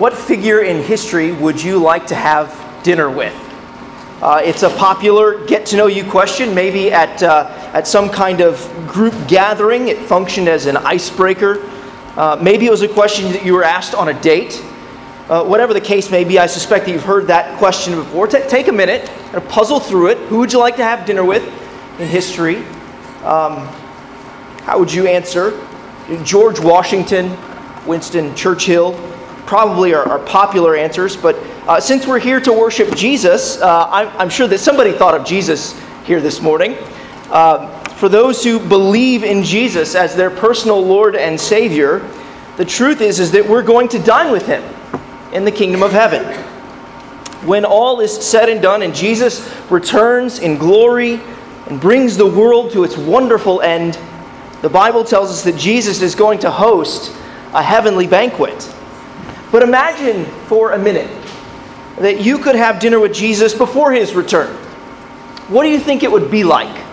What figure in history would you like to have dinner with? Uh, it's a popular get to know you question, maybe at, uh, at some kind of group gathering. It functioned as an icebreaker. Uh, maybe it was a question that you were asked on a date. Uh, whatever the case may be, I suspect that you've heard that question before. T- take a minute and puzzle through it. Who would you like to have dinner with in history? Um, how would you answer? George Washington, Winston Churchill, probably are, are popular answers, but uh, since we're here to worship Jesus, uh, I'm, I'm, sure that somebody thought of Jesus here this morning. Uh, for those who believe in Jesus as their personal Lord and Savior, the truth is, is that we're going to dine with Him in the kingdom of heaven. When all is said and done and Jesus returns in glory and brings the world to its wonderful end, the Bible tells us that Jesus is going to host a heavenly banquet. But imagine for a minute that you could have dinner with Jesus before his return. What do you think it would be like?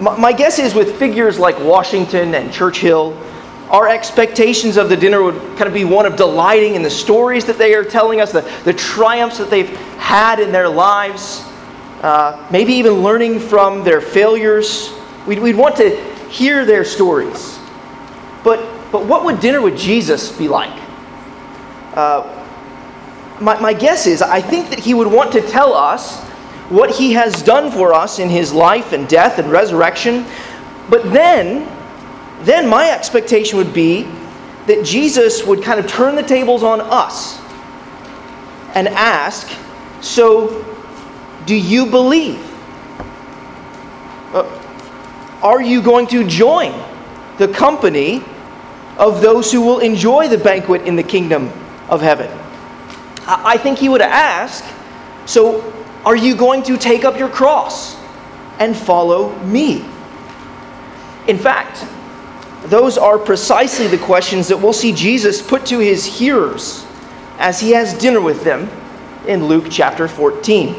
My guess is with figures like Washington and Churchill, our expectations of the dinner would kind of be one of delighting in the stories that they are telling us, the, the triumphs that they've had in their lives, uh, maybe even learning from their failures. We'd, we'd want to hear their stories. But, but what would dinner with Jesus be like? Uh, my, my guess is I think that he would want to tell us what he has done for us in his life and death and resurrection. But then, then my expectation would be that Jesus would kind of turn the tables on us and ask, So, do you believe? Uh, are you going to join the company of those who will enjoy the banquet in the kingdom of heaven? I think he would ask, So, are you going to take up your cross and follow me? In fact, those are precisely the questions that we'll see Jesus put to his hearers as he has dinner with them in Luke chapter 14.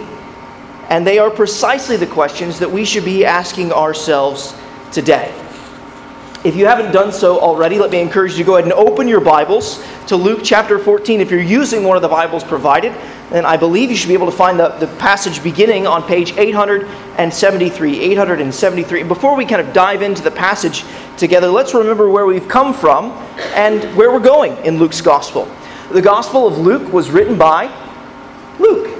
And they are precisely the questions that we should be asking ourselves today. If you haven't done so already, let me encourage you to go ahead and open your Bibles to Luke chapter 14. If you're using one of the Bibles provided, then I believe you should be able to find the, the passage beginning on page 873. 873. Before we kind of dive into the passage together, let's remember where we've come from and where we're going in Luke's Gospel. The Gospel of Luke was written by Luke.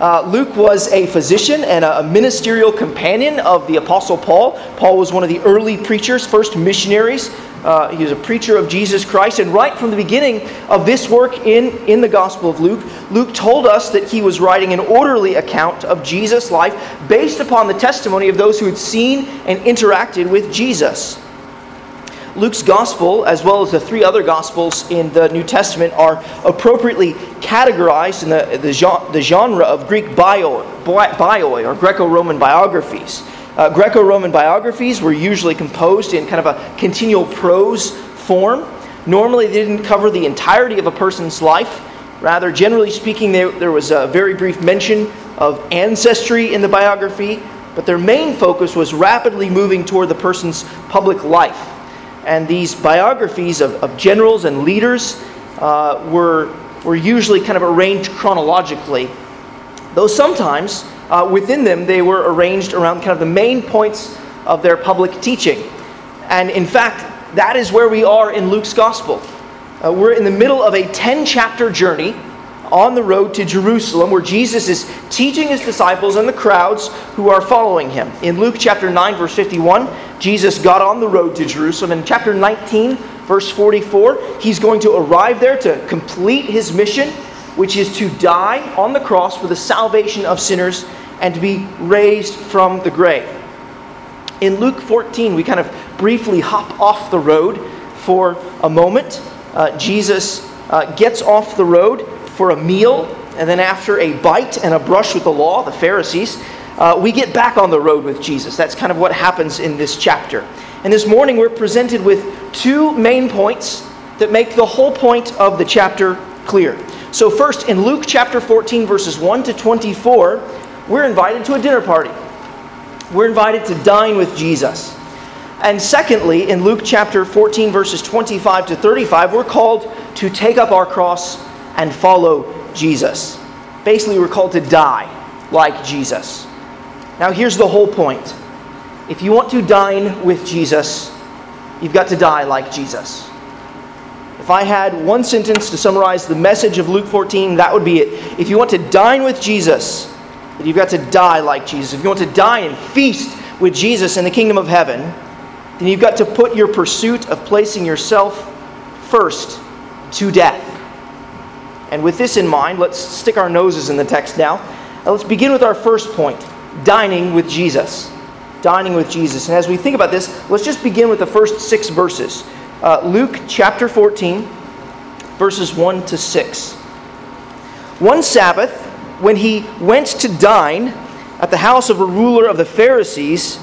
Uh, Luke was a physician and a ministerial companion of the Apostle Paul. Paul was one of the early preachers, first missionaries. Uh, he a preacher of Jesus Christ. And right from the beginning of this work in, in the Gospel of Luke, Luke told us that he was writing an orderly account of Jesus' life based upon the testimony of those who had seen and interacted with Jesus. Luke's gospel, as well as the three other gospels in the New Testament, are appropriately categorized in the, the, the genre of Greek bio, bioi, or Greco Roman biographies. Uh, Greco Roman biographies were usually composed in kind of a continual prose form. Normally, they didn't cover the entirety of a person's life. Rather, generally speaking, there, there was a very brief mention of ancestry in the biography, but their main focus was rapidly moving toward the person's public life and these biographies of, of generals and leaders uh, were, were usually kind of arranged chronologically, though sometimes uh, within them they were arranged around kind of the main points of their public teaching. And in fact, that is where we are in Luke's gospel. Uh, we're in the middle of a 10 chapter journey on the road to Jerusalem where Jesus is teaching his disciples and the crowds who are following him. In Luke chapter 9, verse 51, Jesus got on the road to Jerusalem. In chapter 19, verse 44, he's going to arrive there to complete his mission, which is to die on the cross for the salvation of sinners and to be raised from the grave. In Luke 14, we kind of briefly hop off the road for a moment. Uh, Jesus uh, gets off the road for a meal, and then after a bite and a brush with the law, the Pharisees, uh, we get back on the road with Jesus. That's kind of what happens in this chapter. And this morning we're presented with two main points that make the whole point of the chapter clear. So, first, in Luke chapter 14, verses 1 to 24, we're invited to a dinner party. We're invited to dine with Jesus. And secondly, in Luke chapter 14, verses 25 to 35, we're called to take up our cross and follow Jesus. Basically, we're called to die like Jesus. Now, here's the whole point if you want to dine with Jesus, you've got to die like Jesus. If I had one sentence to summarize the message of Luke 14, that would be it. If you want to dine with Jesus, then you've got to die like Jesus. If you want to dine and feast with Jesus in the kingdom of heaven, then you've got to put your pursuit of placing yourself first to death. And with this in mind, let's stick our noses in the text now. now let's begin with our first point dining with Jesus. Dining with Jesus. And as we think about this, let's just begin with the first six verses. Uh, Luke chapter 14, verses 1 to 6. One Sabbath, when he went to dine at the house of a ruler of the Pharisees,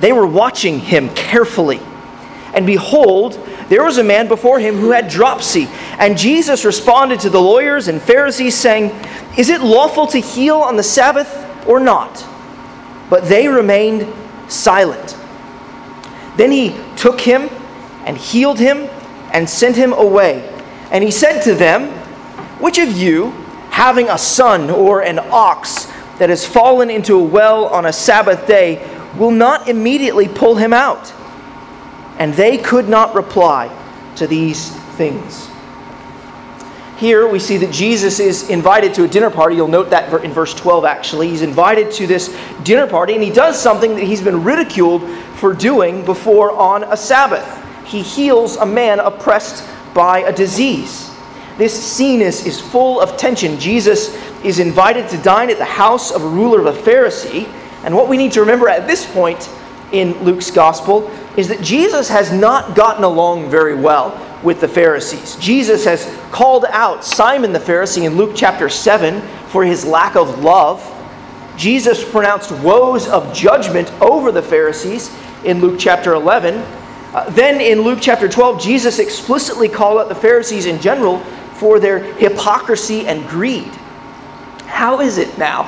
they were watching him carefully. And behold, there was a man before him who had dropsy. And Jesus responded to the lawyers and Pharisees, saying, Is it lawful to heal on the Sabbath or not? But they remained silent. Then he took him and healed him and sent him away. And he said to them, Which of you, having a son or an ox that has fallen into a well on a Sabbath day, will not immediately pull him out? And they could not reply to these things. Here we see that Jesus is invited to a dinner party. You'll note that in verse 12, actually. He's invited to this dinner party, and he does something that he's been ridiculed for doing before on a Sabbath he heals a man oppressed by a disease. This scene is, is full of tension. Jesus is invited to dine at the house of a ruler of a Pharisee. And what we need to remember at this point in Luke's gospel is that Jesus has not gotten along very well with the Pharisees. Jesus has called out Simon the Pharisee in Luke chapter 7 for his lack of love. Jesus pronounced woes of judgment over the Pharisees in Luke chapter 11. Uh, then in Luke chapter 12, Jesus explicitly called out the Pharisees in general for their hypocrisy and greed. How is it now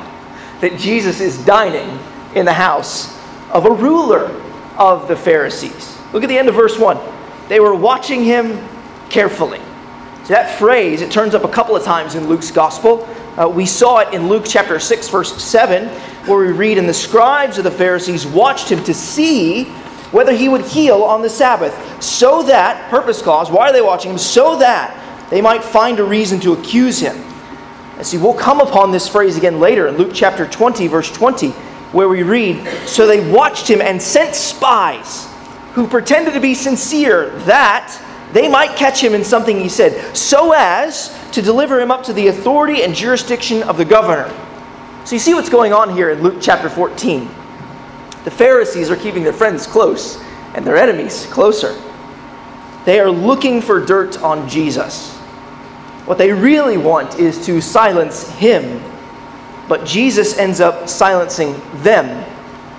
that Jesus is dining in the house of a ruler of the Pharisees? Look at the end of verse 1. They were watching him carefully. So that phrase, it turns up a couple of times in Luke's gospel. Uh, we saw it in Luke chapter 6, verse 7, where we read, And the scribes of the Pharisees watched him to see whether he would heal on the Sabbath, so that, purpose clause, why are they watching him? So that they might find a reason to accuse him. And see, we'll come upon this phrase again later in Luke chapter 20, verse 20, where we read, So they watched him and sent spies who pretended to be sincere that they might catch him in something he said, so as to deliver him up to the authority and jurisdiction of the governor. So you see what's going on here in Luke chapter 14. The Pharisees are keeping their friends close and their enemies closer. They are looking for dirt on Jesus. What they really want is to silence him, but Jesus ends up silencing them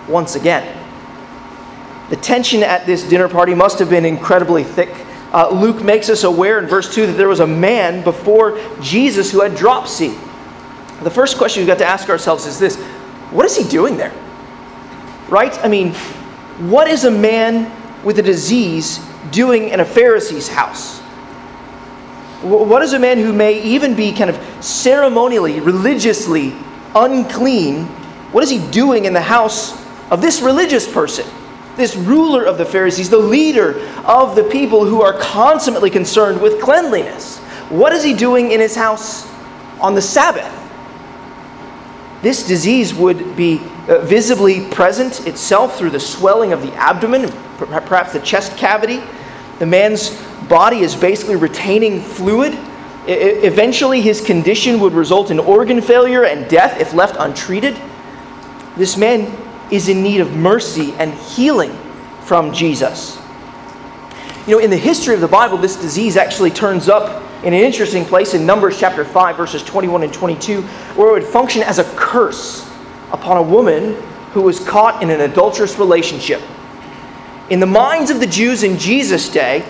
once again. The tension at this dinner party must have been incredibly thick. Uh, Luke makes us aware in verse 2 that there was a man before Jesus who had dropsy. The first question we've got to ask ourselves is this What is he doing there? Right? I mean, what is a man with a disease doing in a Pharisee's house? What is a man who may even be kind of ceremonially, religiously unclean? What is he doing in the house of this religious person, this ruler of the Pharisees, the leader of the people who are consummately concerned with cleanliness? What is he doing in his house on the Sabbath? This disease would be uh, visibly present itself through the swelling of the abdomen, perhaps the chest cavity. The man's body is basically retaining fluid. I- eventually, his condition would result in organ failure and death if left untreated. This man is in need of mercy and healing from Jesus. You know, in the history of the Bible, this disease actually turns up in an interesting place in Numbers chapter 5, verses 21 and 22, where it would function as a curse upon a woman who was caught in an adulterous relationship. In the minds of the Jews in Jesus' day,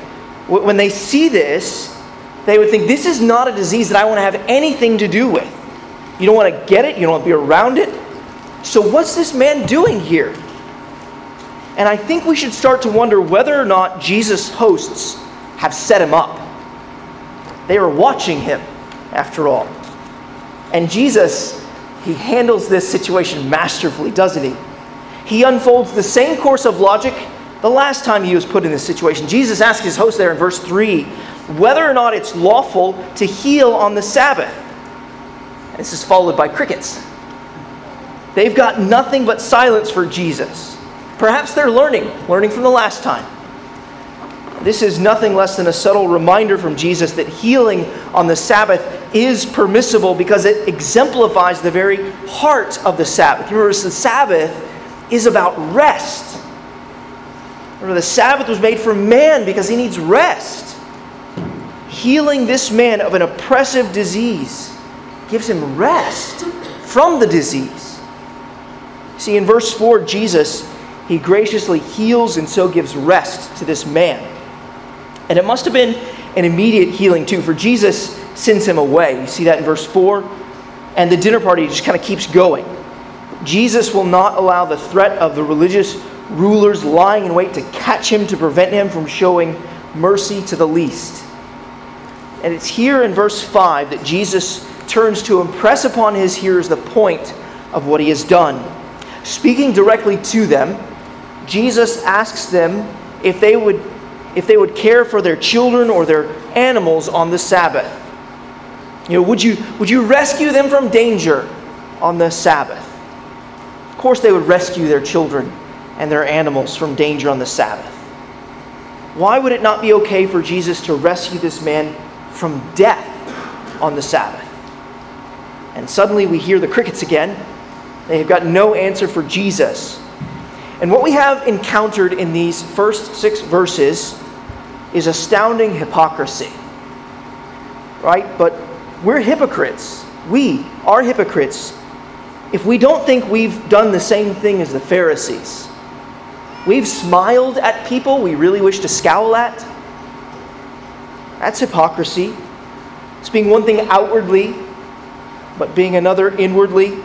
when they see this, they would think, This is not a disease that I want to have anything to do with. You don't want to get it, you don't want to be around it. So, what's this man doing here? And I think we should start to wonder whether or not Jesus' hosts have set him up. They were watching him, after all. And Jesus, he handles this situation masterfully, doesn't he? He unfolds the same course of logic the last time he was put in this situation. Jesus asked his host there in verse 3 whether or not it's lawful to heal on the Sabbath. This is followed by crickets. They've got nothing but silence for Jesus. Perhaps they're learning, learning from the last time. This is nothing less than a subtle reminder from Jesus that healing on the Sabbath is permissible because it exemplifies the very heart of the Sabbath. Remember, the Sabbath is about rest. Remember, the Sabbath was made for man because he needs rest. Healing this man of an oppressive disease gives him rest from the disease. See, in verse 4, Jesus, he graciously heals and so gives rest to this man. And it must have been an immediate healing, too, for Jesus sends him away. You see that in verse 4? And the dinner party just kind of keeps going. Jesus will not allow the threat of the religious rulers lying in wait to catch him to prevent him from showing mercy to the least. And it's here in verse 5 that Jesus turns to impress upon his hearers the point of what he has done. Speaking directly to them, Jesus asks them if they would if they would care for their children or their animals on the Sabbath. You know, would you would you rescue them from danger on the Sabbath? Of course they would rescue their children and their animals from danger on the Sabbath. Why would it not be okay for Jesus to rescue this man from death on the Sabbath? And suddenly we hear the crickets again. They have got no answer for Jesus. And what we have encountered in these first six verses is astounding hypocrisy. Right? But we're hypocrites. We are hypocrites if we don't think we've done the same thing as the Pharisees. We've smiled at people we really wish to scowl at. That's hypocrisy. It's being one thing outwardly but being another inwardly.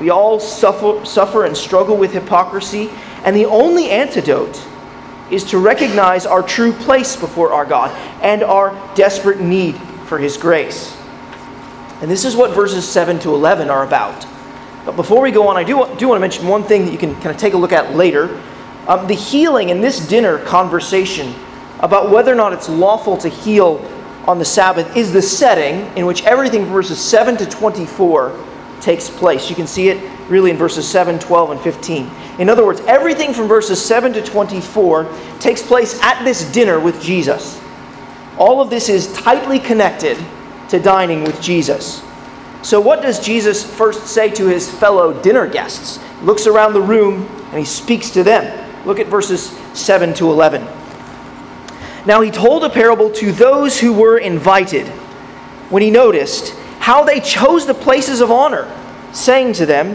We all suffer, suffer and struggle with hypocrisy, and the only antidote is to recognize our true place before our God and our desperate need for His grace. And this is what verses 7 to 11 are about. But before we go on, I do, do want to mention one thing that you can kind of take a look at later. Um, the healing in this dinner conversation about whether or not it's lawful to heal on the Sabbath is the setting in which everything verses 7 to 24 takes place. You can see it really in verses 7, 12, and 15. In other words, everything from verses 7 to 24 takes place at this dinner with Jesus. All of this is tightly connected to dining with Jesus. So, what does Jesus first say to his fellow dinner guests? He looks around the room and he speaks to them. Look at verses 7 to 11. Now he told a parable to those who were invited when he noticed how they chose the places of honor, saying to them,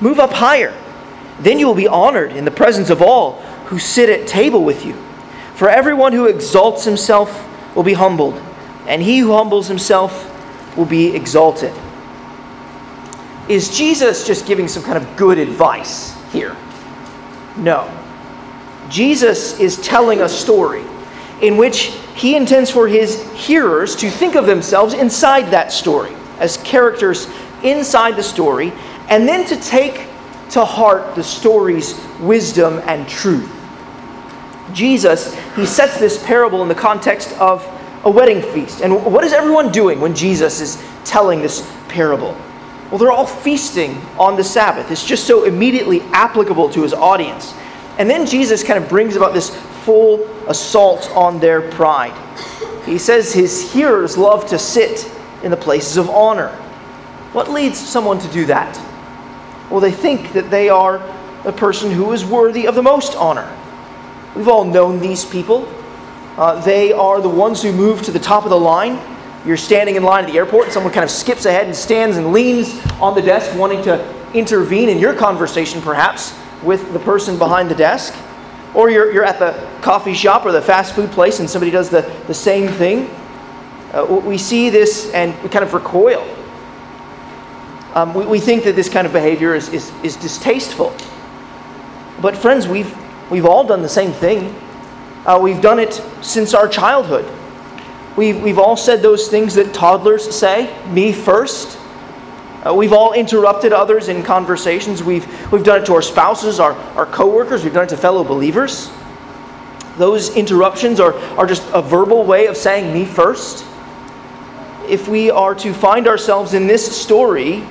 move up higher. Then you will be honored in the presence of all who sit at table with you. For everyone who exalts himself will be humbled, and he who humbles himself will be exalted. Is Jesus just giving some kind of good advice here? No. Jesus is telling a story in which he intends for his hearers to think of themselves inside that story, as characters inside the story, and then to take to heart the story's wisdom and truth. Jesus, he sets this parable in the context of a wedding feast. And what is everyone doing when Jesus is telling this parable? Well, they're all feasting on the Sabbath. It's just so immediately applicable to his audience. And then Jesus kind of brings about this full assault on their pride. He says his hearers love to sit in the places of honor. What leads someone to do that? Well, they think that they are the person who is worthy of the most honor. We've all known these people. Uh, they are the ones who move to the top of the line. You're standing in line at the airport, and someone kind of skips ahead and stands and leans on the desk, wanting to intervene in your conversation, perhaps, with the person behind the desk. Or you're, you're at the coffee shop or the fast food place, and somebody does the, the same thing. Uh, we see this and we kind of recoil. Um, we, we think that this kind of behavior is, is, is distasteful. But, friends, we've, we've all done the same thing. Uh, we've done it since our childhood. We've, we've all said those things that toddlers say me first. Uh, we've all interrupted others in conversations. We've, we've done it to our spouses, our, our coworkers, we've done it to fellow believers. Those interruptions are, are just a verbal way of saying me first if we are to find ourselves in this story,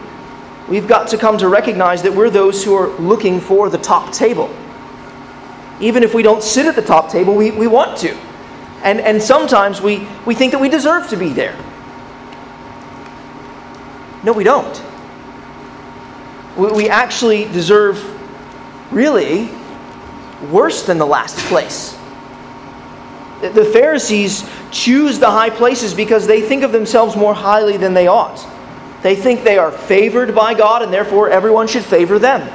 we've got to come to recognize that we're those who are looking for the top table. Even if we don't sit at the top table, we, we want to. And, and sometimes we, we think that we deserve to be there. No, we don't. We, we actually deserve, really, worse than the last place. The Pharisees choose the high places because they think of themselves more highly than they ought. They think they are favored by God and therefore everyone should favor them.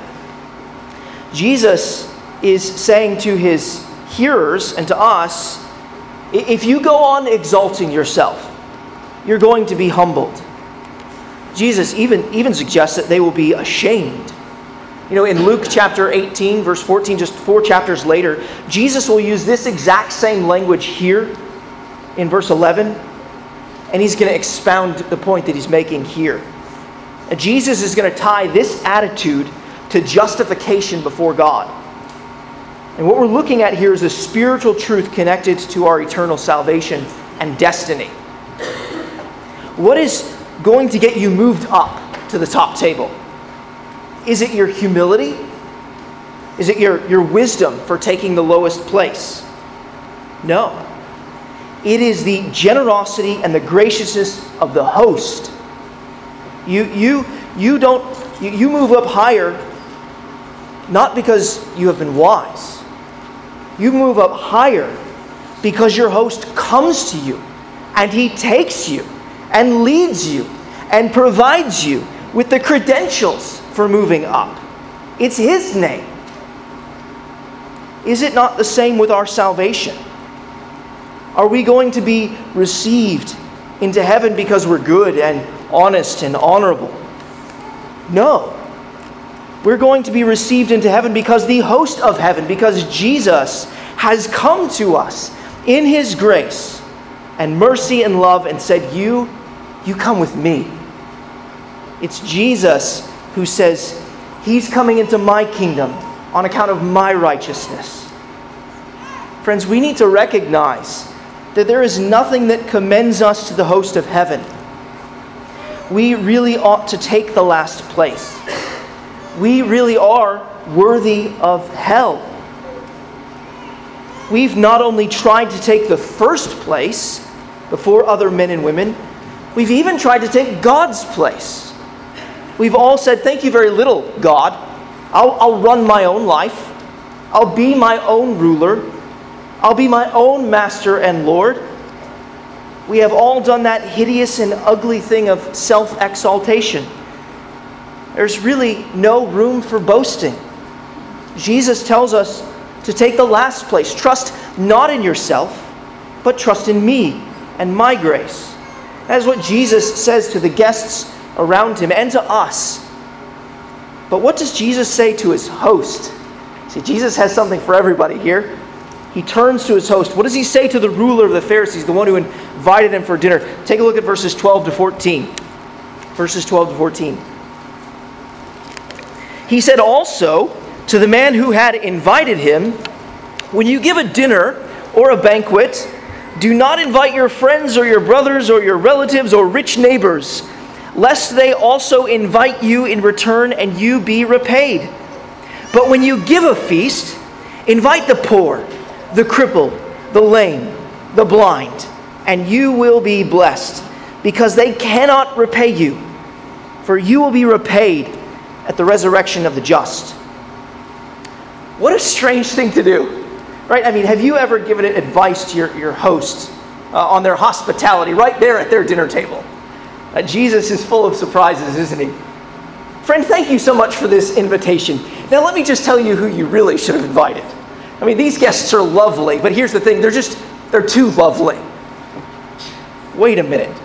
Jesus is saying to his hearers and to us if you go on exalting yourself, you're going to be humbled. Jesus even, even suggests that they will be ashamed. You know, in Luke chapter 18, verse 14, just four chapters later, Jesus will use this exact same language here in verse 11, and he's going to expound the point that he's making here. And Jesus is going to tie this attitude to justification before God. And what we're looking at here is a spiritual truth connected to our eternal salvation and destiny. What is going to get you moved up to the top table? Is it your humility? Is it your, your wisdom for taking the lowest place? No. It is the generosity and the graciousness of the host. You, you, you don't you, move up higher not because you have been wise. You move up higher because your host comes to you and he takes you and leads you and provides you with the credentials for moving up. It's his name. Is it not the same with our salvation? Are we going to be received into heaven because we're good and honest and honorable? No. We're going to be received into heaven because the host of heaven, because Jesus has come to us in his grace and mercy and love and said, You, you come with me. It's Jesus who says, He's coming into my kingdom on account of my righteousness. Friends, we need to recognize that there is nothing that commends us to the host of heaven. We really ought to take the last place. We really are worthy of hell. We've not only tried to take the first place before other men and women, we've even tried to take God's place. We've all said, Thank you very little, God. I'll, I'll run my own life, I'll be my own ruler. I'll be my own master and Lord. We have all done that hideous and ugly thing of self exaltation. There's really no room for boasting. Jesus tells us to take the last place. Trust not in yourself, but trust in me and my grace. That is what Jesus says to the guests around him and to us. But what does Jesus say to his host? See, Jesus has something for everybody here he turns to his host. What does he say to the ruler of the Pharisees, the one who invited him for dinner? Take a look at verses 12 to 14. Verses 12 to 14. He said also to the man who had invited him, When you give a dinner or a banquet, do not invite your friends or your brothers or your relatives or rich neighbors, lest they also invite you in return and you be repaid. But when you give a feast, invite the poor the crippled, the lame, the blind, and you will be blessed, because they cannot repay you, for you will be repaid at the resurrection of the just. What a strange thing to do, right? I mean, have you ever given advice to your, your host uh, on their hospitality right there at their dinner table? Uh, Jesus is full of surprises, isn't he? Friend, thank you so much for this invitation. Now, let me just tell you who you really should have invited. I mean, these guests are lovely, but here's the thing they're just, they're too lovely. Wait a minute.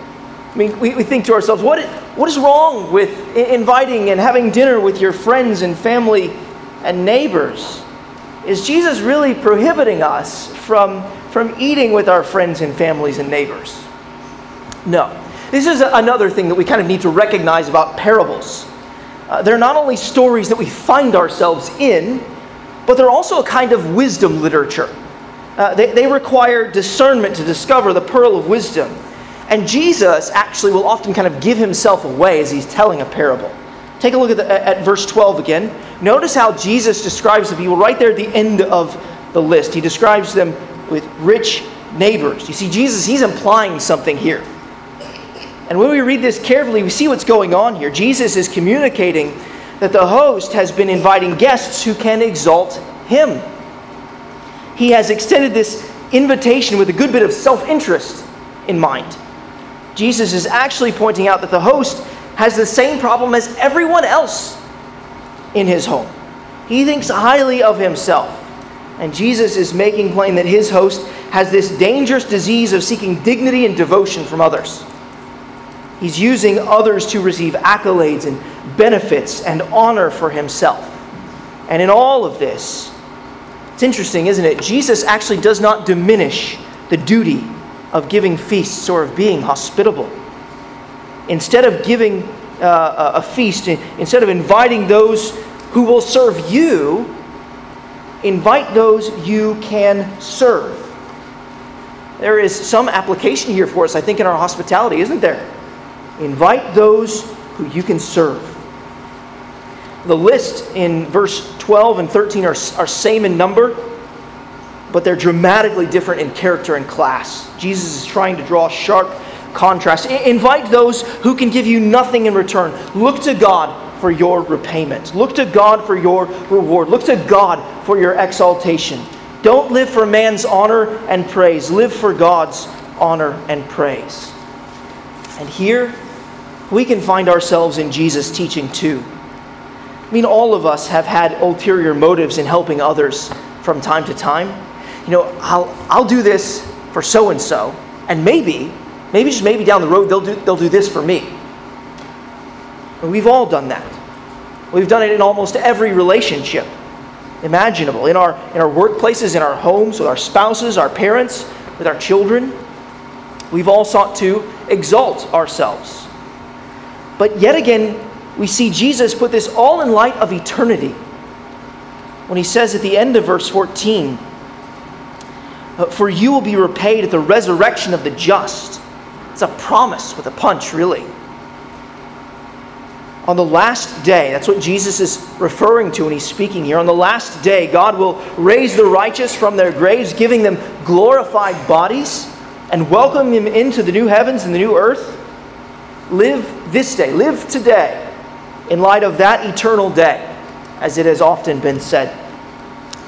I mean, we, we think to ourselves, what, what is wrong with inviting and having dinner with your friends and family and neighbors? Is Jesus really prohibiting us from, from eating with our friends and families and neighbors? No. This is another thing that we kind of need to recognize about parables. Uh, they're not only stories that we find ourselves in, but they're also a kind of wisdom literature. Uh, they, they require discernment to discover the pearl of wisdom. And Jesus actually will often kind of give himself away as he's telling a parable. Take a look at, the, at verse 12 again. Notice how Jesus describes the people right there at the end of the list. He describes them with rich neighbors. You see, Jesus, he's implying something here. And when we read this carefully, we see what's going on here. Jesus is communicating that the host has been inviting guests who can exalt him. He has extended this invitation with a good bit of self interest in mind. Jesus is actually pointing out that the host has the same problem as everyone else in his home. He thinks highly of himself. And Jesus is making plain that his host has this dangerous disease of seeking dignity and devotion from others. He's using others to receive accolades and benefits and honor for himself. And in all of this, it's interesting, isn't it? Jesus actually does not diminish the duty of giving feasts or of being hospitable. Instead of giving uh, a feast, instead of inviting those who will serve you, invite those you can serve. There is some application here for us, I think, in our hospitality, isn't there? Invite those who you can serve. The list in verse 12 and 13 are, are same in number but they're dramatically different in character and class. Jesus is trying to draw sharp contrast. I- invite those who can give you nothing in return. Look to God for your repayment. Look to God for your reward. Look to God for your exaltation. Don't live for man's honor and praise. Live for God's honor and praise. And here, we can find ourselves in Jesus' teaching too. I mean, all of us have had ulterior motives in helping others from time to time you know, I'll, I'll do this for so and so, and maybe, maybe just maybe down the road, they'll do, they'll do this for me. And we've all done that. We've done it in almost every relationship imaginable in our, in our workplaces, in our homes, with our spouses, our parents, with our children. We've all sought to exalt ourselves. But yet again, we see Jesus put this all in light of eternity. When he says at the end of verse 14, uh, for you will be repaid at the resurrection of the just. It's a promise with a punch, really. On the last day, that's what Jesus is referring to when he's speaking here. On the last day, God will raise the righteous from their graves, giving them glorified bodies, and welcome them into the new heavens and the new earth. Live this day, live today, in light of that eternal day, as it has often been said.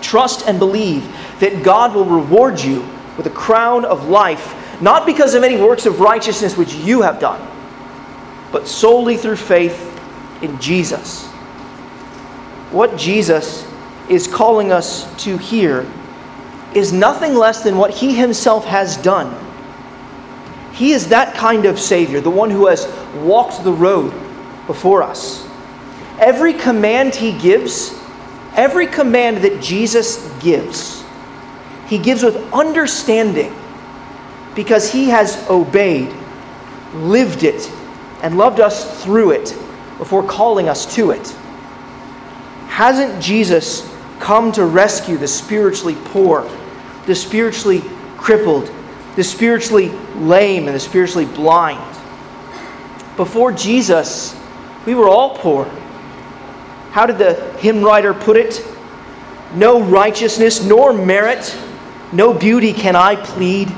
Trust and believe that God will reward you with a crown of life, not because of any works of righteousness which you have done, but solely through faith in Jesus. What Jesus is calling us to here is nothing less than what he himself has done. He is that kind of Savior, the one who has walked the road before us. Every command he gives, every command that Jesus gives, he gives with understanding because he has obeyed, lived it, and loved us through it before calling us to it. Hasn't Jesus come to rescue the spiritually poor, the spiritually crippled, the spiritually lame, and the spiritually blind? Before Jesus, we were all poor. How did the hymn writer put it? No righteousness nor merit no beauty can I plead,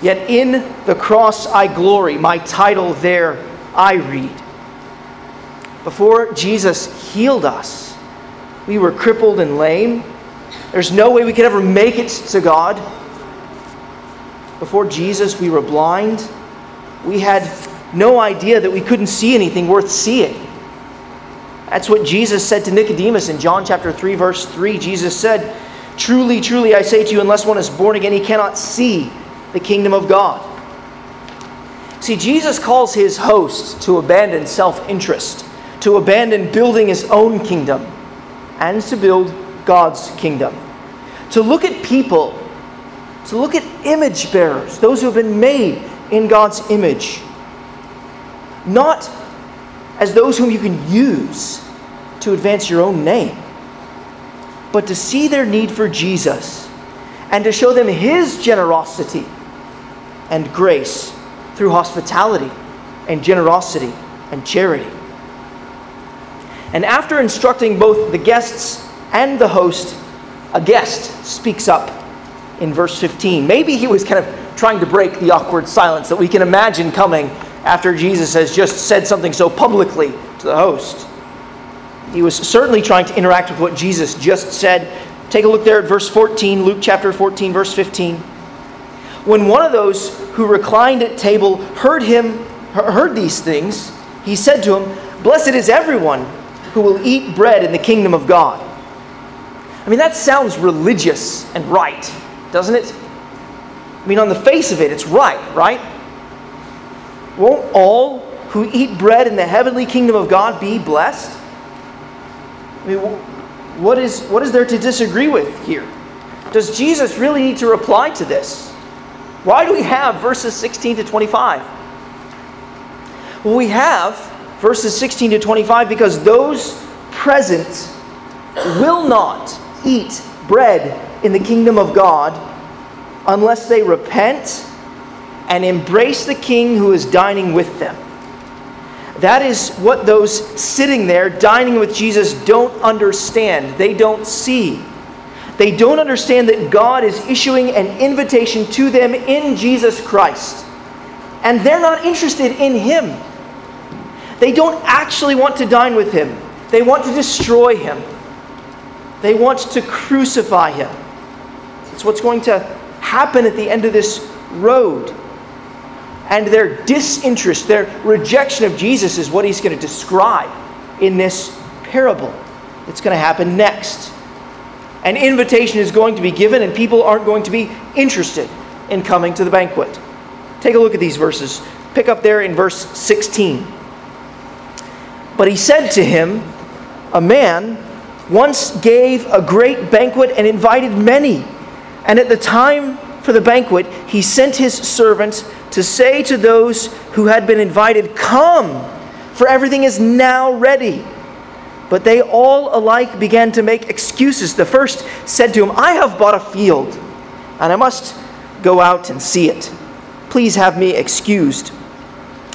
yet in the cross I glory. My title there I read. Before Jesus healed us, we were crippled and lame. There's no way we could ever make it to God. Before Jesus, we were blind. We had no idea that we couldn't see anything worth seeing. That's what Jesus said to Nicodemus in John chapter 3 verse 3. Jesus said, "Truly, truly I say to you, unless one is born again, he cannot see the kingdom of God." See, Jesus calls his host to abandon self-interest, to abandon building his own kingdom, and to build God's kingdom. To look at people, to look at image bearers, those who have been made in God's image, not as those whom you can use to advance your own name, but to see their need for Jesus and to show them His generosity and grace through hospitality and generosity and charity. And after instructing both the guests and the host, a guest speaks up in verse 15. Maybe he was kind of trying to break the awkward silence that we can imagine coming after Jesus has just said something so publicly to the host. He was certainly trying to interact with what Jesus just said. Take a look there at verse 14, Luke chapter 14, verse 15. When one of those who reclined at table heard him heard these things, he said to him, "Blessed is everyone who will eat bread in the kingdom of God." I mean, that sounds religious and right, doesn't it? I mean, on the face of it, it's right, right? Won't all who eat bread in the heavenly kingdom of God be blessed? I mean, what is, what is there to disagree with here? Does Jesus really need to reply to this? Why do we have verses 16 to 25? Well, we have verses 16 to 25 because those present will not eat bread in the kingdom of God unless they repent and embrace the king who is dining with them. That is what those sitting there dining with Jesus don't understand. They don't see. They don't understand that God is issuing an invitation to them in Jesus Christ. And they're not interested in Him. They don't actually want to dine with Him, they want to destroy Him. They want to crucify Him. It's what's going to happen at the end of this road and their disinterest, their rejection of Jesus is what he's going to describe in this parable. It's going to happen next. An invitation is going to be given, and people aren't going to be interested in coming to the banquet. Take a look at these verses. Pick up there in verse 16. But he said to him, A man once gave a great banquet and invited many. And at the time for the banquet, he sent his servants to say to those who had been invited, Come, for everything is now ready. But they all alike began to make excuses. The first said to him, I have bought a field, and I must go out and see it. Please have me excused.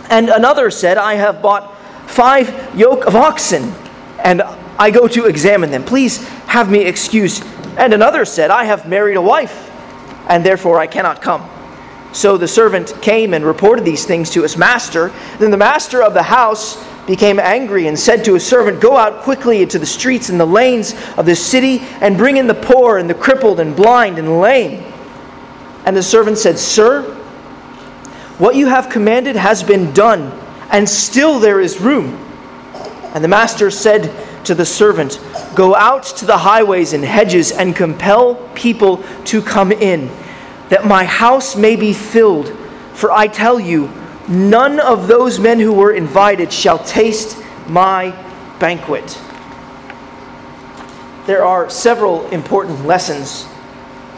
And another said, I have bought five yoke of oxen, and I go to examine them. Please have me excused. And another said, I have married a wife, and therefore I cannot come. So the servant came and reported these things to his master. Then the master of the house became angry and said to his servant, Go out quickly into the streets and the lanes of the city and bring in the poor and the crippled and blind and lame. And the servant said, Sir, what you have commanded has been done, and still there is room. And the master said to the servant, Go out to the highways and hedges and compel people to come in that my house may be filled. For I tell you, none of those men who were invited shall taste my banquet. There are several important lessons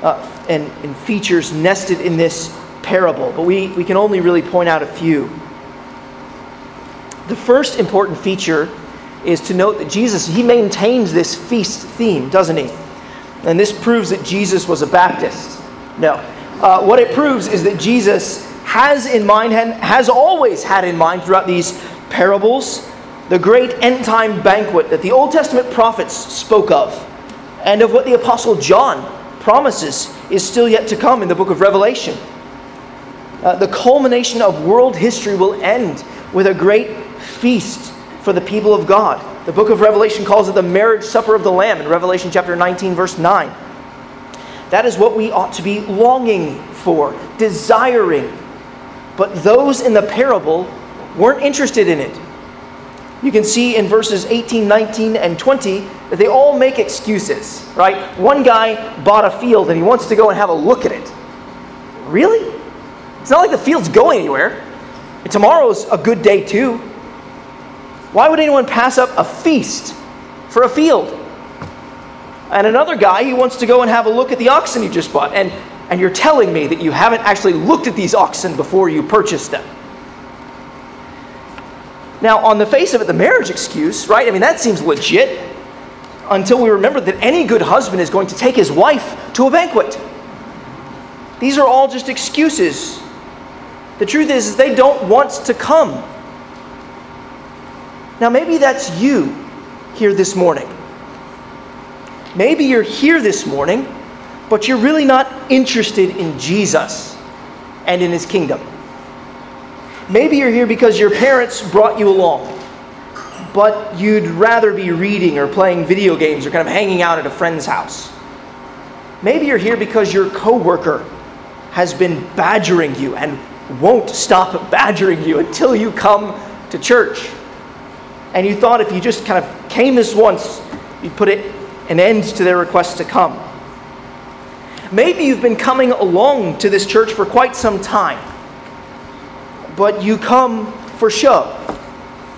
uh, and, and features nested in this parable, but we, we can only really point out a few. The first important feature is to note that Jesus, he maintains this feast theme, doesn't he? And this proves that Jesus was a Baptist. No, uh, what it proves is that Jesus has in mind and has always had in mind throughout these parables the great end time banquet that the Old Testament prophets spoke of, and of what the Apostle John promises is still yet to come in the book of Revelation. Uh, the culmination of world history will end with a great feast for the people of God. The book of Revelation calls it the marriage supper of the Lamb in Revelation chapter 19, verse 9. That is what we ought to be longing for, desiring. But those in the parable weren't interested in it. You can see in verses 18, 19, and 20 that they all make excuses, right? One guy bought a field and he wants to go and have a look at it. Really? It's not like the field's going anywhere. And tomorrow's a good day too. Why would anyone pass up a feast for a field? And another guy, he wants to go and have a look at the oxen you just bought. And, and you're telling me that you haven't actually looked at these oxen before you purchased them. Now, on the face of it, the marriage excuse, right? I mean, that seems legit until we remember that any good husband is going to take his wife to a banquet. These are all just excuses. The truth is, is they don't want to come. Now, maybe that's you here this morning. Maybe you're here this morning, but you're really not interested in Jesus and in his kingdom. Maybe you're here because your parents brought you along, but you'd rather be reading or playing video games or kind of hanging out at a friend's house. Maybe you're here because your coworker has been badgering you and won't stop badgering you until you come to church. And you thought if you just kind of came this once, you'd put it an end to their request to come. Maybe you've been coming along to this church for quite some time but you come for show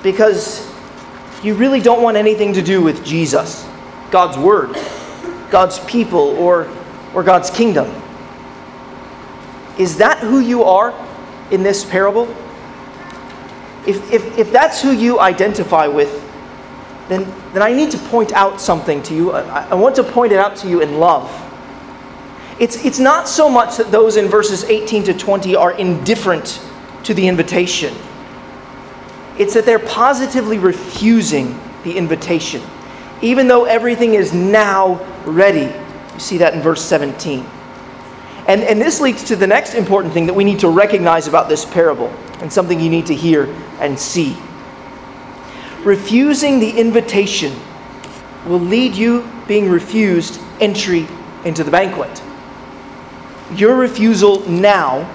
because you really don't want anything to do with Jesus, God's Word, God's people, or, or God's kingdom. Is that who you are in this parable? If, if, if that's who you identify with, then, then I need to point out something to you. I, I want to point it out to you in love. It's, it's not so much that those in verses 18 to 20 are indifferent to the invitation. It's that they're positively refusing the invitation, even though everything is now ready. You see that in verse 17. And, and this leads to the next important thing that we need to recognize about this parable, and something you need to hear and see. Refusing the invitation will lead you being refused entry into the banquet. Your refusal now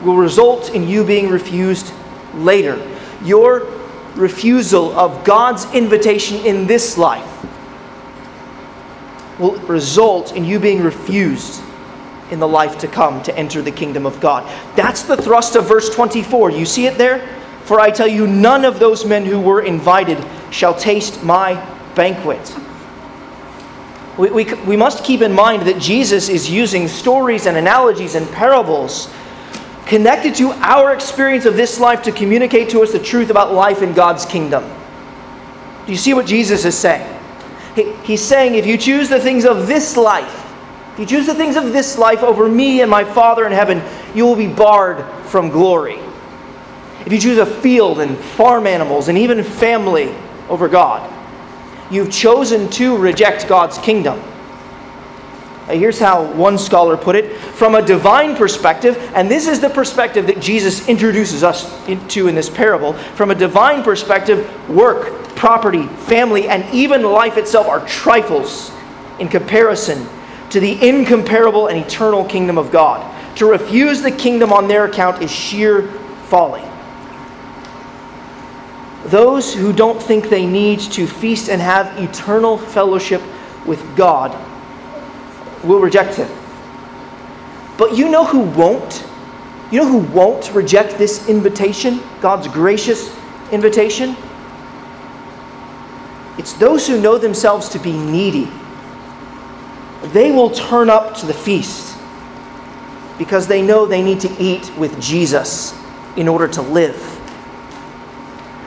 will result in you being refused later. Your refusal of God's invitation in this life will result in you being refused in the life to come to enter the kingdom of God. That's the thrust of verse 24. You see it there? For I tell you, none of those men who were invited shall taste my banquet. We, we, we must keep in mind that Jesus is using stories and analogies and parables connected to our experience of this life to communicate to us the truth about life in God's kingdom. Do you see what Jesus is saying? He, he's saying, if you choose the things of this life, if you choose the things of this life over me and my Father in heaven, you will be barred from glory. If you choose a field and farm animals and even family over God, you've chosen to reject God's kingdom. Here's how one scholar put it from a divine perspective, and this is the perspective that Jesus introduces us into in this parable. From a divine perspective, work, property, family, and even life itself are trifles in comparison to the incomparable and eternal kingdom of God. To refuse the kingdom on their account is sheer folly. Those who don't think they need to feast and have eternal fellowship with God will reject him. But you know who won't? You know who won't reject this invitation, God's gracious invitation? It's those who know themselves to be needy. They will turn up to the feast because they know they need to eat with Jesus in order to live.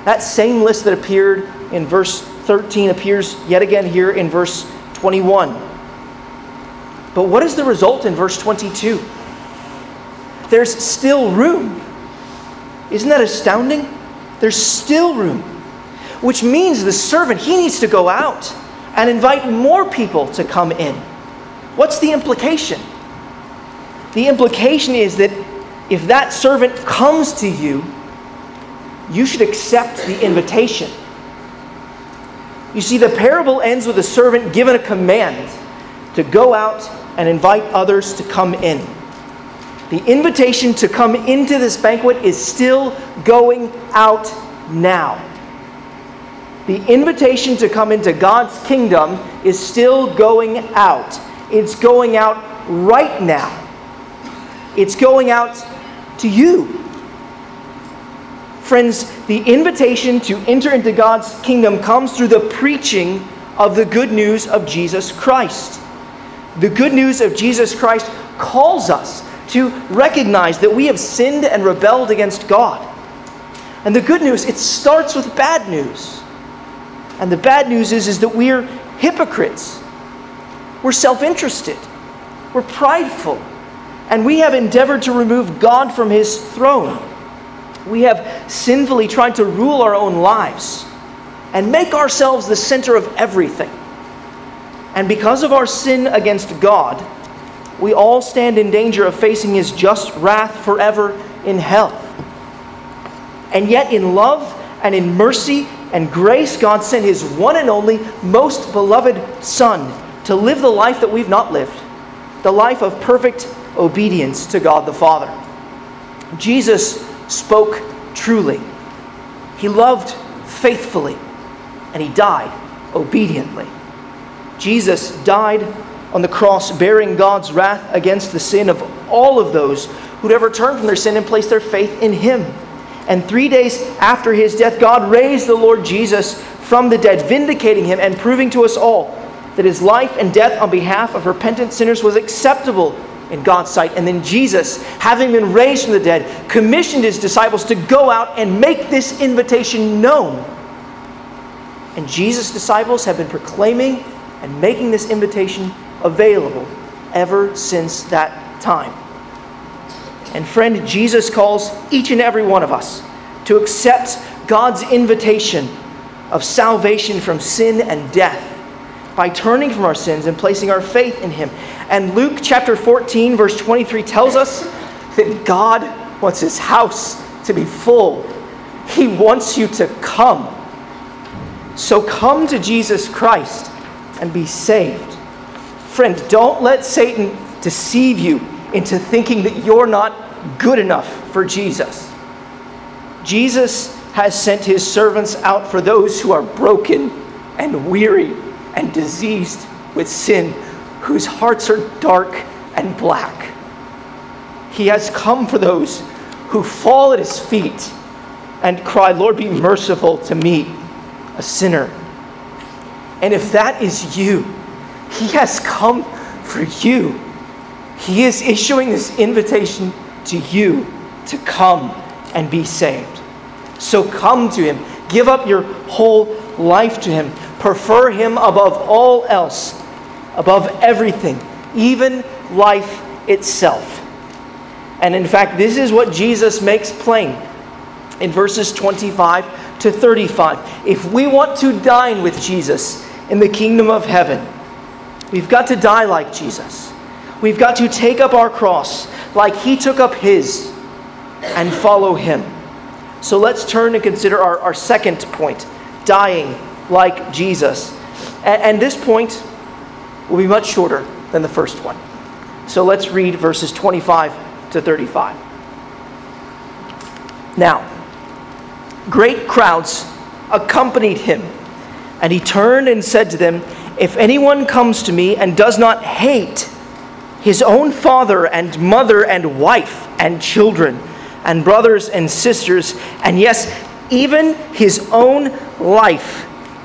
That same list that appeared in verse 13 appears yet again here in verse 21. But what is the result in verse 22? There's still room. Isn't that astounding? There's still room. Which means the servant, he needs to go out and invite more people to come in. What's the implication? The implication is that if that servant comes to you, you should accept the invitation. You see, the parable ends with a servant given a command to go out and invite others to come in. The invitation to come into this banquet is still going out now. The invitation to come into God's kingdom is still going out. It's going out right now. It's going out to you. Friends, the invitation to enter into God's kingdom comes through the preaching of the good news of Jesus Christ. The good news of Jesus Christ calls us to recognize that we have sinned and rebelled against God. And the good news, it starts with bad news. And the bad news is, is that we're hypocrites. We're self interested. We're prideful. And we have endeavored to remove God from his throne. We have sinfully tried to rule our own lives and make ourselves the center of everything. And because of our sin against God, we all stand in danger of facing his just wrath forever in hell. And yet, in love and in mercy and grace, God sent his one and only, most beloved Son to live the life that we've not lived, the life of perfect obedience to God the Father. Jesus spoke truly, he loved faithfully, and he died obediently. Jesus died on the cross, bearing God's wrath against the sin of all of those who'd ever turned from their sin and placed their faith in him. And three days after his death, God raised the Lord Jesus from the dead, vindicating him and proving to us all that his life and death on behalf of repentant sinners was acceptable in God's sight. And then Jesus, having been raised from the dead, commissioned his disciples to go out and make this invitation known. And Jesus' disciples have been proclaiming and making this invitation available ever since that time. And friend, Jesus calls each and every one of us to accept God's invitation of salvation from sin and death by turning from our sins and placing our faith in Him. And Luke chapter 14, verse 23 tells us that God wants His house to be full. He wants you to come. So come to Jesus Christ and be saved. Friend, don't let Satan deceive you into thinking that you're not good enough for Jesus. Jesus has sent his servants out for those who are broken and weary and diseased with sin, whose hearts are dark and black. He has come for those who fall at his feet and cry, Lord, be merciful to me, a sinner. And if that is you, he has come for you. He is issuing this invitation to you to come and be saved. So come to Him. Give up your whole life to Him. Prefer Him above all else, above everything, even life itself. And in fact, this is what Jesus makes plain in verses 25 to 35. If we want to dine with Jesus in the kingdom of heaven, we've got to die like Jesus. We've got to take up our cross like he took up his and follow him. So let's turn and consider our, our second point dying like Jesus. And, this point will be much shorter than the first one. So let's read verses 25 to 35. Now, great crowds accompanied him, and he turned and said to them, If anyone comes to me and does not hate his own father and mother and wife and children and brothers and sisters, and yes, even his own life,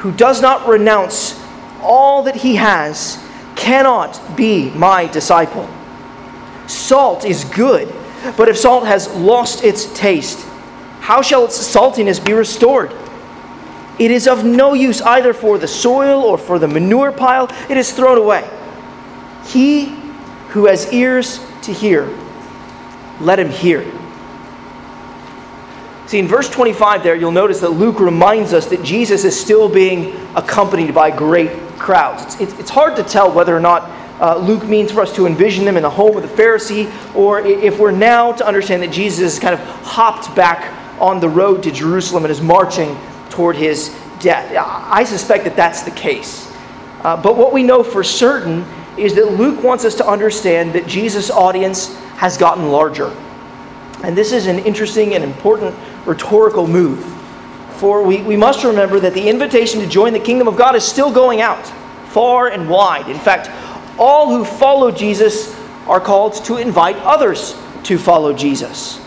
who does not renounce all that he has cannot be my disciple. Salt is good, but if salt has lost its taste, how shall its saltiness be restored? It is of no use either for the soil or for the manure pile, it is thrown away. He who has ears to hear, let him hear. See, in verse 25 there, you'll notice that Luke reminds us that Jesus is still being accompanied by great crowds. It's, it's, it's hard to tell whether or not uh, Luke means for us to envision them in the home of the Pharisee, or if we're now to understand that Jesus has kind of hopped back on the road to Jerusalem and is marching toward his death. I suspect that that's the case. Uh, but what we know for certain is that Luke wants us to understand that Jesus' audience has gotten larger. And this is an interesting and important rhetorical move. For we, we must remember that the invitation to join the kingdom of God is still going out far and wide. In fact, all who follow Jesus are called to invite others to follow Jesus.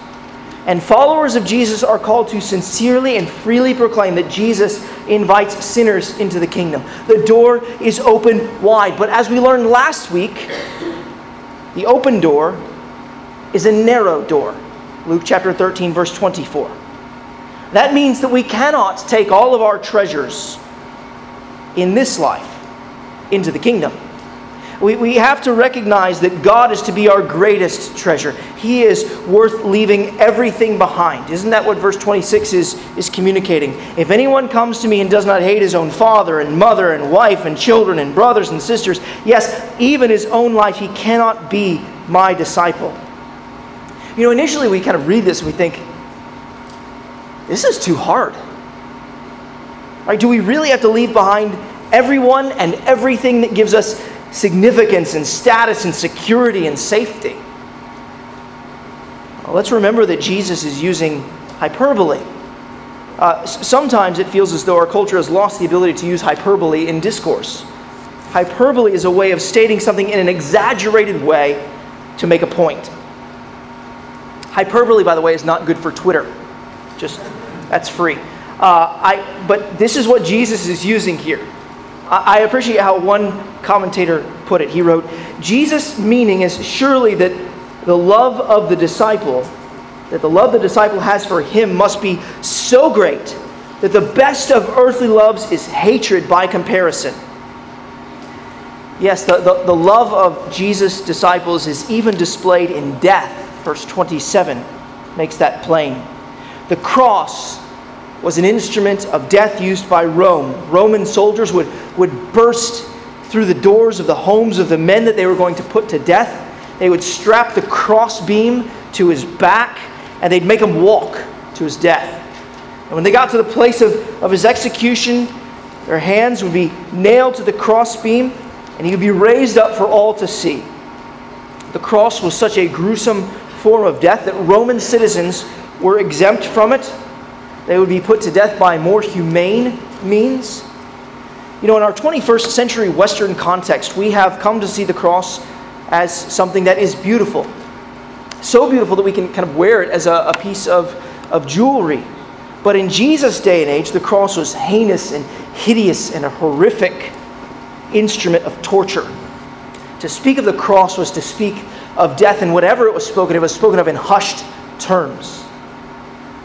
And followers of Jesus are called to sincerely and freely proclaim that Jesus invites sinners into the kingdom. The door is open wide. But as we learned last week, the open door is a narrow door. Luke chapter 13, verse 24. That means that we cannot take all of our treasures in this life into the kingdom. We, we have to recognize that God is to be our greatest treasure. He is worth leaving everything behind. Isn't that what verse 26 is, is communicating? If anyone comes to me and does not hate his own father and mother and wife and children and brothers and sisters, yes, even his own life, he cannot be my disciple. You know, initially we kind of read this and we think, this is too hard. Right? Do we really have to leave behind everyone and everything that gives us significance and status and security and safety? Well, let's remember that Jesus is using hyperbole. Uh, sometimes it feels as though our culture has lost the ability to use hyperbole in discourse. Hyperbole is a way of stating something in an exaggerated way to make a point. Hyperbole, by the way, is not good for Twitter. Just that's free. Uh, I, but this is what Jesus is using here. I, I appreciate how one commentator put it. He wrote, Jesus' meaning is surely that the love of the disciple, that the love the disciple has for him must be so great that the best of earthly loves is hatred by comparison. Yes, the, the, the love of Jesus' disciples is even displayed in death verse 27 makes that plain. The cross was an instrument of death used by Rome. Roman soldiers would, would burst through the doors of the homes of the men that they were going to put to death. They would strap the crossbeam to his back and they'd make him walk to his death. And when they got to the place of, of his execution, their hands would be nailed to the crossbeam and he would be raised up for all to see. The cross was such a gruesome form of death that Roman citizens were exempt from it. They would be put to death by more humane means. You know, in our 21st century Western context, we have come to see the cross as something that is beautiful. So beautiful that we can kind of wear it as a, a piece of, of jewelry. But in Jesus' day and age, the cross was heinous and hideous and a horrific instrument of torture. To speak of the cross was to speak of death, and whatever it was spoken, it was spoken of in hushed terms.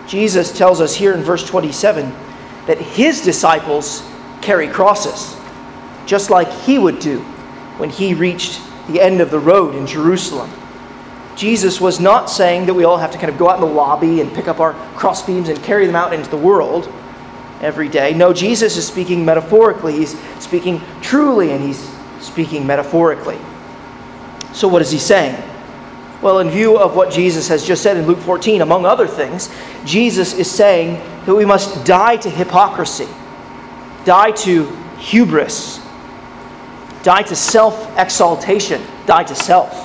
Jesus tells us here in verse 27 that his disciples carry crosses, just like he would do when he reached the end of the road in Jerusalem. Jesus was not saying that we all have to kind of go out in the lobby and pick up our crossbeams and carry them out into the world every day. No, Jesus is speaking metaphorically. He's speaking truly and he's speaking metaphorically. So, what is he saying? Well, in view of what Jesus has just said in Luke 14, among other things, Jesus is saying that we must die to hypocrisy, die to hubris, die to self exaltation, die to self.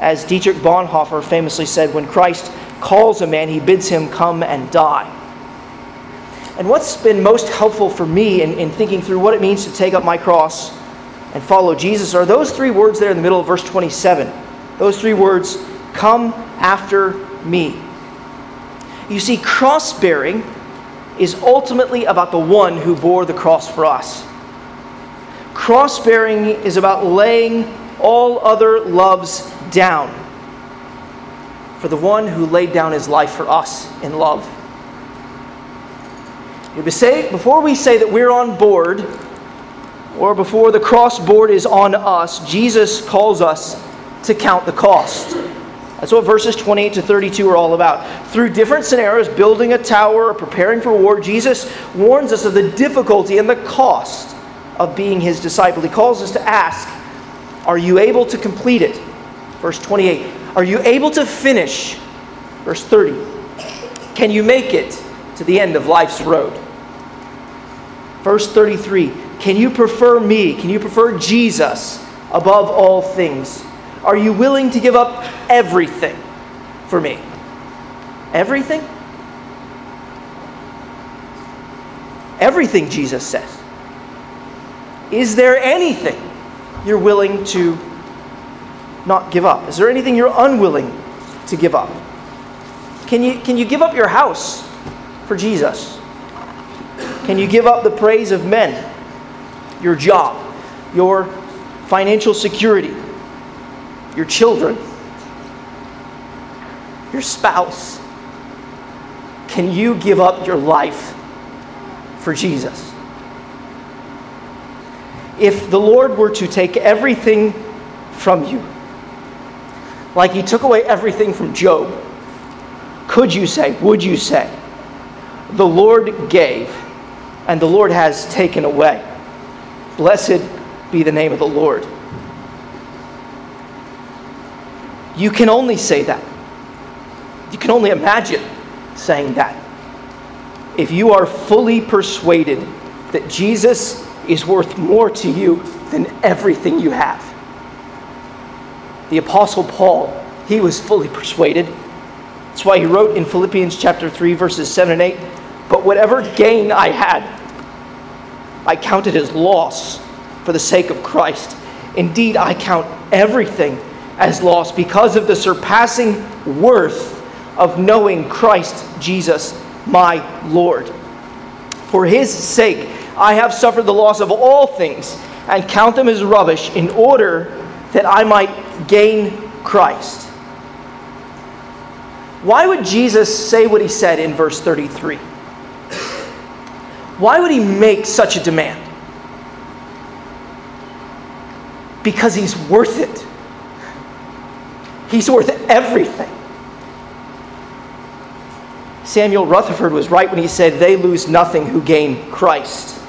As Dietrich Bonhoeffer famously said, when Christ calls a man, he bids him come and die. And what's been most helpful for me in, in thinking through what it means to take up my cross and follow Jesus are those three words there in the middle of verse 27. Those three words, Come after me. You see, cross bearing is ultimately about the one who bore the cross for us. Cross bearing is about laying all other loves down for the one who laid down his life for us in love. Before we say that we're on board, or before the cross board is on us, Jesus calls us to count the cost. That's what verses 28 to 32 are all about. Through different scenarios, building a tower or preparing for war, Jesus warns us of the difficulty and the cost of being his disciple. He calls us to ask, Are you able to complete it? Verse 28. Are you able to finish? Verse 30. Can you make it to the end of life's road? Verse 33. Can you prefer me? Can you prefer Jesus above all things? Are you willing to give up everything for me? Everything? Everything, Jesus says. Is there anything you're willing to not give up? Is there anything you're unwilling to give up? Can you, can you give up your house for Jesus? Can you give up the praise of men, your job, your financial security, your children, your spouse? Can you give up your life for Jesus? If the Lord were to take everything from you, like he took away everything from Job, could you say, would you say, the Lord gave and the Lord has taken away? Blessed be the name of the Lord. You can only say that. You can only imagine saying that. If you are fully persuaded that Jesus is worth more to you than everything you have. The Apostle Paul, he was fully persuaded. That's why he wrote in Philippians chapter 3, verses 7 and 8 But whatever gain I had, I counted as loss for the sake of Christ. Indeed, I count everything as loss because of the surpassing worth of knowing Christ Jesus, my Lord. For his sake, I have suffered the loss of all things and count them as rubbish in order that I might gain Christ. Why would Jesus say what he said in verse 33? Why would he make such a demand? Because he's worth it. He's worth everything. Samuel Rutherford was right when he said, They lose nothing who gain Christ.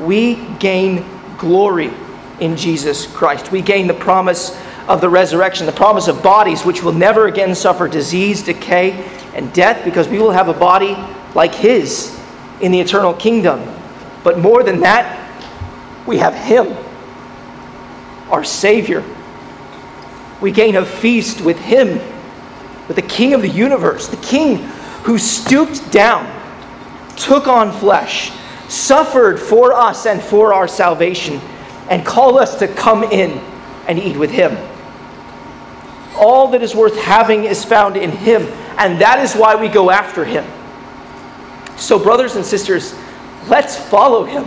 We gain glory in Jesus Christ. We gain the promise of the resurrection, the promise of bodies which will never again suffer disease, decay, and death, because we will have a body like His in the eternal kingdom. But more than that, we have Him, our Savior. We gain a feast with Him, with the King of the universe, the King who stooped down, took on flesh, suffered for us and for our salvation and call us to come in and eat with Him. All that is worth having is found in Him, and that is why we go after Him. So, brothers and sisters, let's follow Him.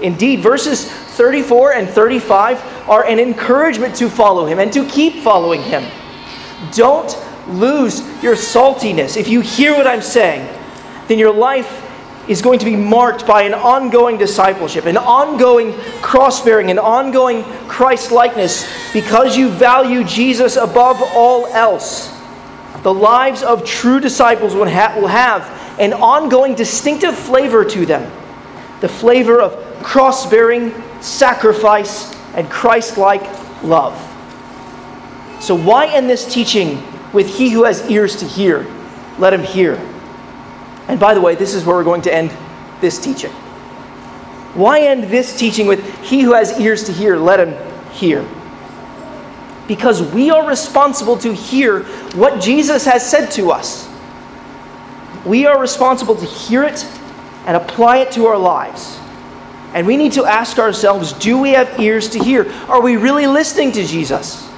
Indeed, verses 34 and 35 are an encouragement to follow Him and to keep following Him. Don't lose your saltiness. If you hear what I'm saying, then your life is going to be marked by an ongoing discipleship, an ongoing cross bearing, an ongoing Christ likeness because you value Jesus above all else. The lives of true disciples will have an ongoing distinctive flavor to them the flavor of cross bearing, sacrifice, and Christ like love. So, why end this teaching with He who has ears to hear? Let him hear. And by the way, this is where we're going to end this teaching. Why end this teaching with he who has ears to hear, let him hear? Because we are responsible to hear what Jesus has said to us. We are responsible to hear it and apply it to our lives. And we need to ask ourselves do we have ears to hear? Are we really listening to Jesus?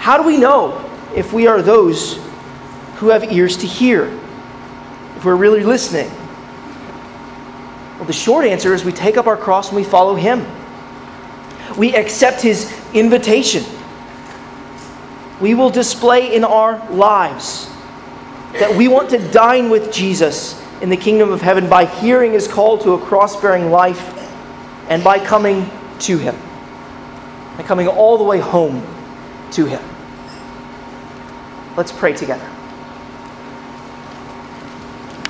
how do we know if we are those who have ears to hear? If we're really listening? Well, the short answer is we take up our cross and we follow Him. We accept His invitation. We will display in our lives that we want to dine with Jesus in the kingdom of heaven by hearing His call to a cross bearing life and by coming to Him, and coming all the way home to Him. Let's pray together.